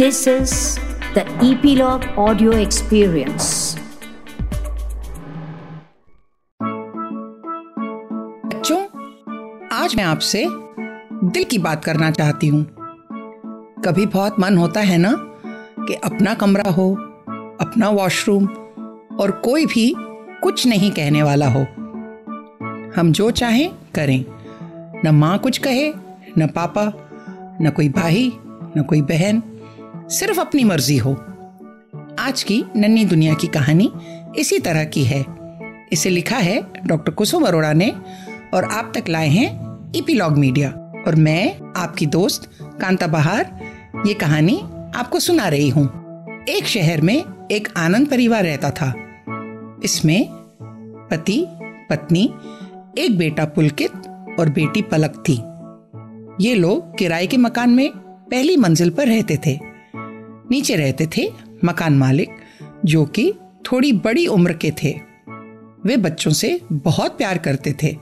This is the Epilogue Audio Experience. बच्चों, आज मैं आपसे दिल की बात करना चाहती हूँ। कभी बहुत मन होता है ना कि अपना कमरा हो, अपना वॉशरूम और कोई भी कुछ नहीं कहने वाला हो। हम जो चाहें करें। न माँ कुछ कहे, न पापा, न कोई भाई, न कोई बहन सिर्फ़ अपनी मर्ज़ी हो। आज की नन्ही दुनिया की कहानी इसी तरह की है। इसे लिखा है डॉक्टर कुसुम अरोड़ा ने और आप तक लाए हैं इपीलॉग मीडिया। और मैं, आपकी दोस्त कांता बहार, ये कहानी आपको सुना रही हूँ। एक शहर में एक आनंद परिवार रहता था। इसमें पति, पत्नी, एक बेटा पुलकित और बेटी पलक थी। ये लोग किराए के मकान में पहली मंजिल पर रहते थे। नीचे रहते थे मकान मालिक, जो कि थोड़ी बड़ी उम्र के थे। वे बच्चों से बहुत प्यार करते थे।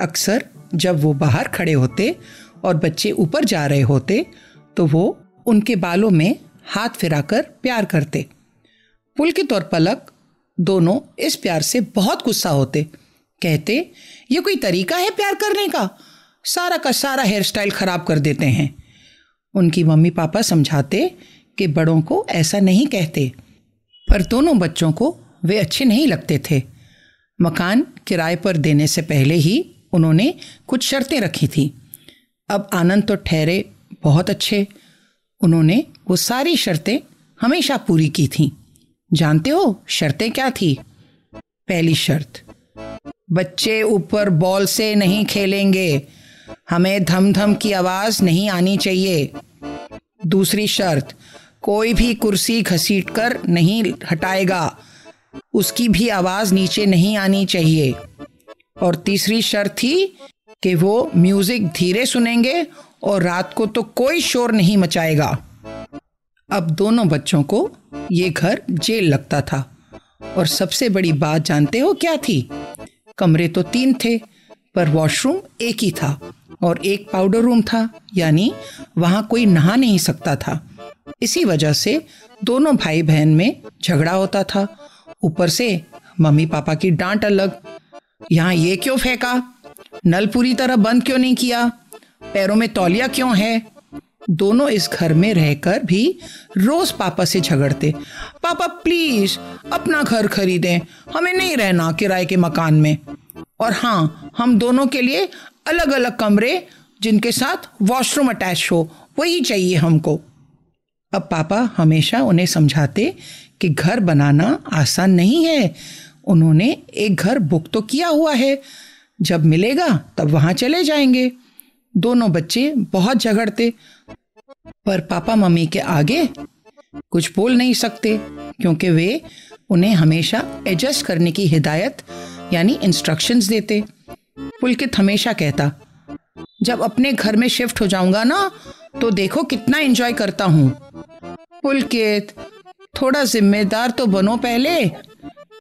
अक्सर जब वो बाहर खड़े होते और बच्चे ऊपर जा रहे होते तो वो उनके बालों में हाथ फिराकर प्यार करते। पुलकित और पलक दोनों इस प्यार से बहुत गुस्सा होते। कहते, ये कोई तरीका है प्यार करने का? सारा का सारा हेयर स्टाइल खराब कर देते हैं। उनकी मम्मी पापा समझाते कि बड़ों को ऐसा नहीं कहते, पर दोनों बच्चों को वे अच्छे नहीं लगते थे। मकान किराए पर देने से पहले ही उन्होंने कुछ शर्तें रखी थी। अब आनंद तो ठहरे बहुत अच्छे। उन्होंने वो सारी शर्तें हमेशा पूरी की थी। जानते हो शर्तें क्या थी? पहली शर्त, बच्चे ऊपर बॉल से नहीं खेलेंगे। हमें धम धम की आवाज़ नहीं आनी चाहिए। दूसरी शर्त कोई भी कुर्सी घसीट कर नहीं हटाएगा। उसकी भी आवाज़ नीचे नहीं आनी चाहिए। और तीसरी शर्त थी कि वो म्यूज़िक धीरे सुनेंगे और रात को तो कोई शोर नहीं मचाएगा। अब दोनों बच्चों को ये घर जेल लगता था। और सबसे बड़ी बात जानते हो क्या थी? कमरे तो तीन थे, पर वॉशरूम एक ही था और एक पाउडर रूम था, यानी वहाँ कोई नहा नहीं सकता था। इसी वजह से दोनों भाई बहन में झगड़ा होता था। ऊपर से मम्मी पापा की डांट अलग। यहाँ ये क्यों फेंका? नल पूरी तरह बंद क्यों नहीं किया? पैरों में तौलिया क्यों है? दोनों इस घर में रहकर भी रोज पापा से झगड़ते। पापा प्लीज़ अपना घर खरीदें। हमें नहीं रहना किराए के मकान में। और हाँ हम दोनों के लिए अलग अलग कमरे जिनके साथ वॉशरूम अटैच हो, वही चाहिए हमको। अब पापा हमेशा उन्हें समझाते कि घर बनाना आसान नहीं है। उन्होंने एक घर बुक तो किया हुआ है। जब मिलेगा, तब वहाँ चले जाएँगे। दोनों बच्चे बहुत झगड़ते। पर पापा मम्मी के आगे कुछ बोल नहीं सकते, क्योंकि वे उन्हें हमेशा एडजस्ट करने की हिदायत, यानी इंस्ट्रक्शंस देते। पुलकित हमेशा कहता, जब अपने घर में शिफ्ट हो जाऊँगा ना तो देखो कितना एंजॉय करता हूँ। पुलकित थोड़ा जिम्मेदार तो बनो पहले।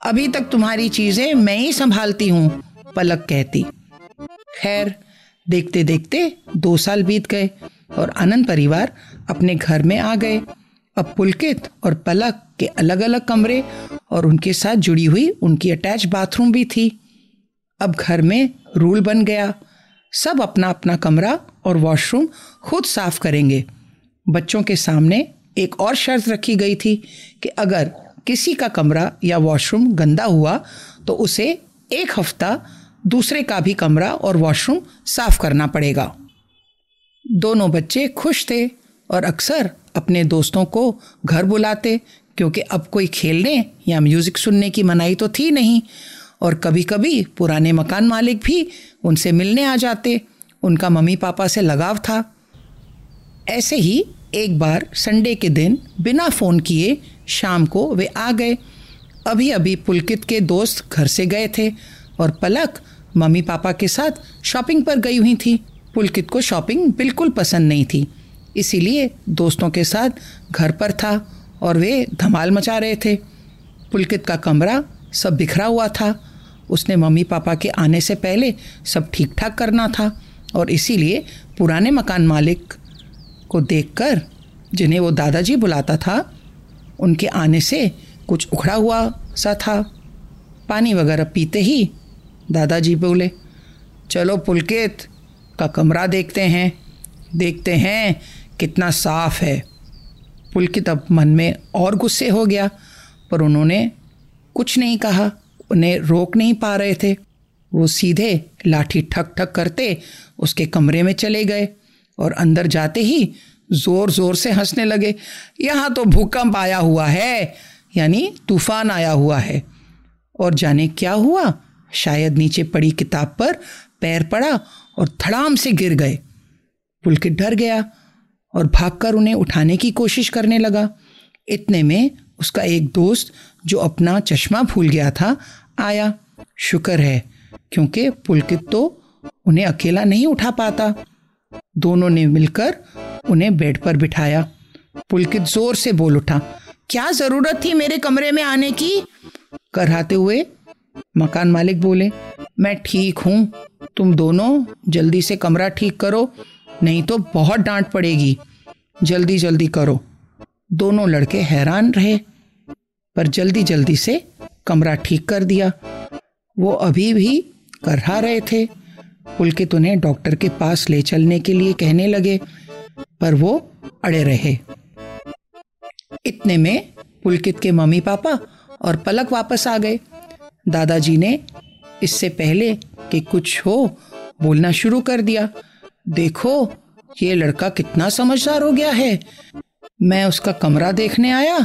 अभी तक तुम्हारी चीज़ें मैं ही संभालती हूँ, पलक कहती। खैर देखते देखते दो साल बीत गए और आनंद परिवार अपने घर में आ गए। अब पुलकित और पलक के अलग अलग कमरे और उनके साथ जुड़ी हुई उनकी अटैच बाथरूम भी थी। अब घर में रूल बन गया। सब अपना अपना कमरा और वॉशरूम खुद साफ़ करेंगे। बच्चों के सामने एक और शर्त रखी गई थी कि अगर किसी का कमरा या वॉशरूम गंदा हुआ तो उसे एक हफ़्ता दूसरे का भी कमरा और वॉशरूम साफ़ करना पड़ेगा। दोनों बच्चे खुश थे और अक्सर अपने दोस्तों को घर बुलाते, क्योंकि अब कोई खेलने या म्यूज़िक सुनने की मनाही तो थी नहीं। और कभी कभी पुराने मकान मालिक भी उनसे मिलने आ जाते। उनका मम्मी पापा से लगाव था। ऐसे ही एक बार संडे के दिन बिना फ़ोन किए शाम को वे आ गए। अभी अभी पुलकित के दोस्त घर से गए थे और पलक मम्मी पापा के साथ शॉपिंग पर गई हुई थी। पुलकित को शॉपिंग बिल्कुल पसंद नहीं थी, इसीलिए दोस्तों के साथ घर पर था और वे धमाल मचा रहे थे। पुलकित का कमरा सब बिखरा हुआ था। उसने मम्मी पापा के आने से पहले सब ठीक ठाक करना था और इसीलिए पुराने मकान मालिक को देखकर, जिन्हें वो दादाजी बुलाता था, उनके आने से कुछ उखड़ा हुआ सा था। पानी वगैरह पीते ही दादाजी बोले, चलो पुलकित का कमरा देखते हैं देखते हैं कितना साफ़ है। पुलकित अब मन में और गुस्से हो गया, पर उन्होंने कुछ नहीं कहा, उन्हें रोक नहीं पा रहे थे। वो सीधे लाठी ठक ठक करते उसके कमरे में चले गए। और अंदर जाते ही ज़ोर ज़ोर से हंसने लगे। यहाँ तो भूकंप आया हुआ है, यानी तूफ़ान आया हुआ है। और जाने क्या हुआ? शायद नीचे पड़ी किताब पर पैर पड़ा और धड़ाम से गिर गए। पुलकित डर गया और भागकर उन्हें उठाने की कोशिश करने लगा। इतने में उसका एक दोस्त जो अपना चश्मा भूल गया था, आया। शुक्र है, क्योंकि पुलकित तो उन्हें अकेला नहीं उठा पाता। दोनों ने मिलकर उन्हें बेड पर बिठाया। पुलकित ज़ोर से बोल उठा, क्या ज़रूरत थी मेरे कमरे में आने की? कराते हुए मकान मालिक बोले, मैं ठीक हूँ, तुम दोनों जल्दी से कमरा ठीक करो, नहीं तो बहुत डांट पड़ेगी। जल्दी जल्दी करो। दोनों लड़के हैरान रहे, पर जल्दी जल्दी से कमरा ठीक कर दिया। वो अभी भी करहा रहे थे। पुलकित उन्हें डॉक्टर के पास ले चलने के लिए कहने लगे, पर वो अड़े रहे। इतने में पुलकित के मम्मी पापा और पलक वापस आ गए। दादाजी ने इससे पहले कि कुछ हो, बोलना शुरू कर दिया, देखो, ये लड़का कितना समझदार हो गया है। मैं उसका कमरा देखने आया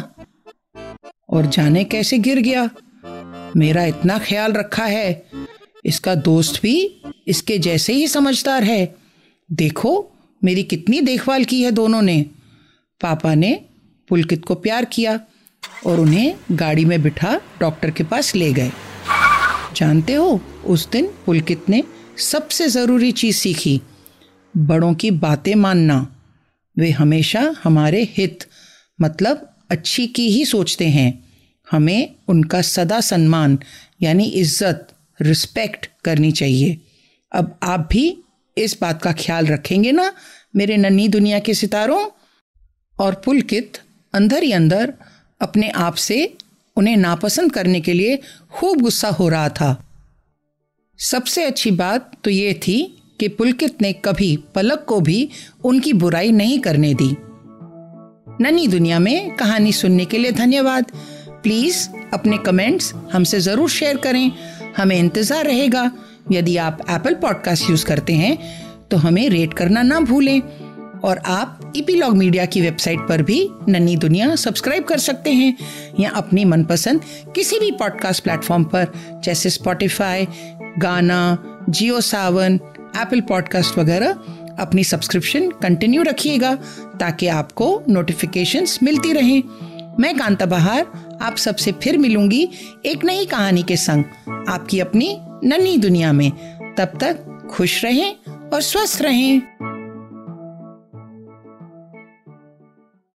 और जाने कैसे गिर गया। मेरा इतना ख्याल रखा है इसका दोस्त भी इसके जैसे ही समझदार है। देखो, मेरी कितनी देखभाल की है दोनों ने। पापा ने पुलकित को प्यार किया और उन्हें गाड़ी में बिठा डॉक्टर के पास ले गए। जानते हो, उस दिन पुलकित ने सबसे ज़रूरी चीज़ सीखी, बड़ों की बातें मानना। वे हमेशा हमारे हित मतलब अच्छी की ही सोचते हैं। हमें उनका सदा सम्मान, यानी इज़्ज़त रिस्पेक्ट करनी चाहिए। अब आप भी इस बात का ख्याल रखेंगे ना, मेरे नन्ही दुनिया के सितारों, और पुलकित अंदर ही अंदर अपने आप से उन्हें नापसंद करने के लिए खूब गुस्सा हो रहा था। सबसे अच्छी बात तो ये थी कि पुलकित ने कभी पलक को भी उनकी बुराई नहीं करने दी। नन्ही दुनिया में कहानी सुनने के लिए धन्यवाद। प्लीज़ अपने कमेंट्स हमसे ज़रूर शेयर करें। हमें इंतज़ार रहेगा। यदि आप एप्पल पॉडकास्ट यूज़ करते हैं तो हमें रेट करना ना भूलें। और आप ईपीलॉग मीडिया की वेबसाइट पर भी नन्ही दुनिया सब्सक्राइब कर सकते हैं, या अपनी मनपसंद किसी भी पॉडकास्ट प्लेटफॉर्म पर, जैसे स्पॉटिफाई गाना जियो सावन एप्पल पॉडकास्ट वगैरह, अपनी सब्सक्रिप्शन कंटिन्यू रखिएगा, ताकि आपको नोटिफिकेशंस मिलती रहें। मैं कांता बहार आप सबसे फिर मिलूँगी एक नई कहानी के संग, आपकी अपनी नन्ही दुनिया में। तब तक खुश रहें और स्वस्थ रहें।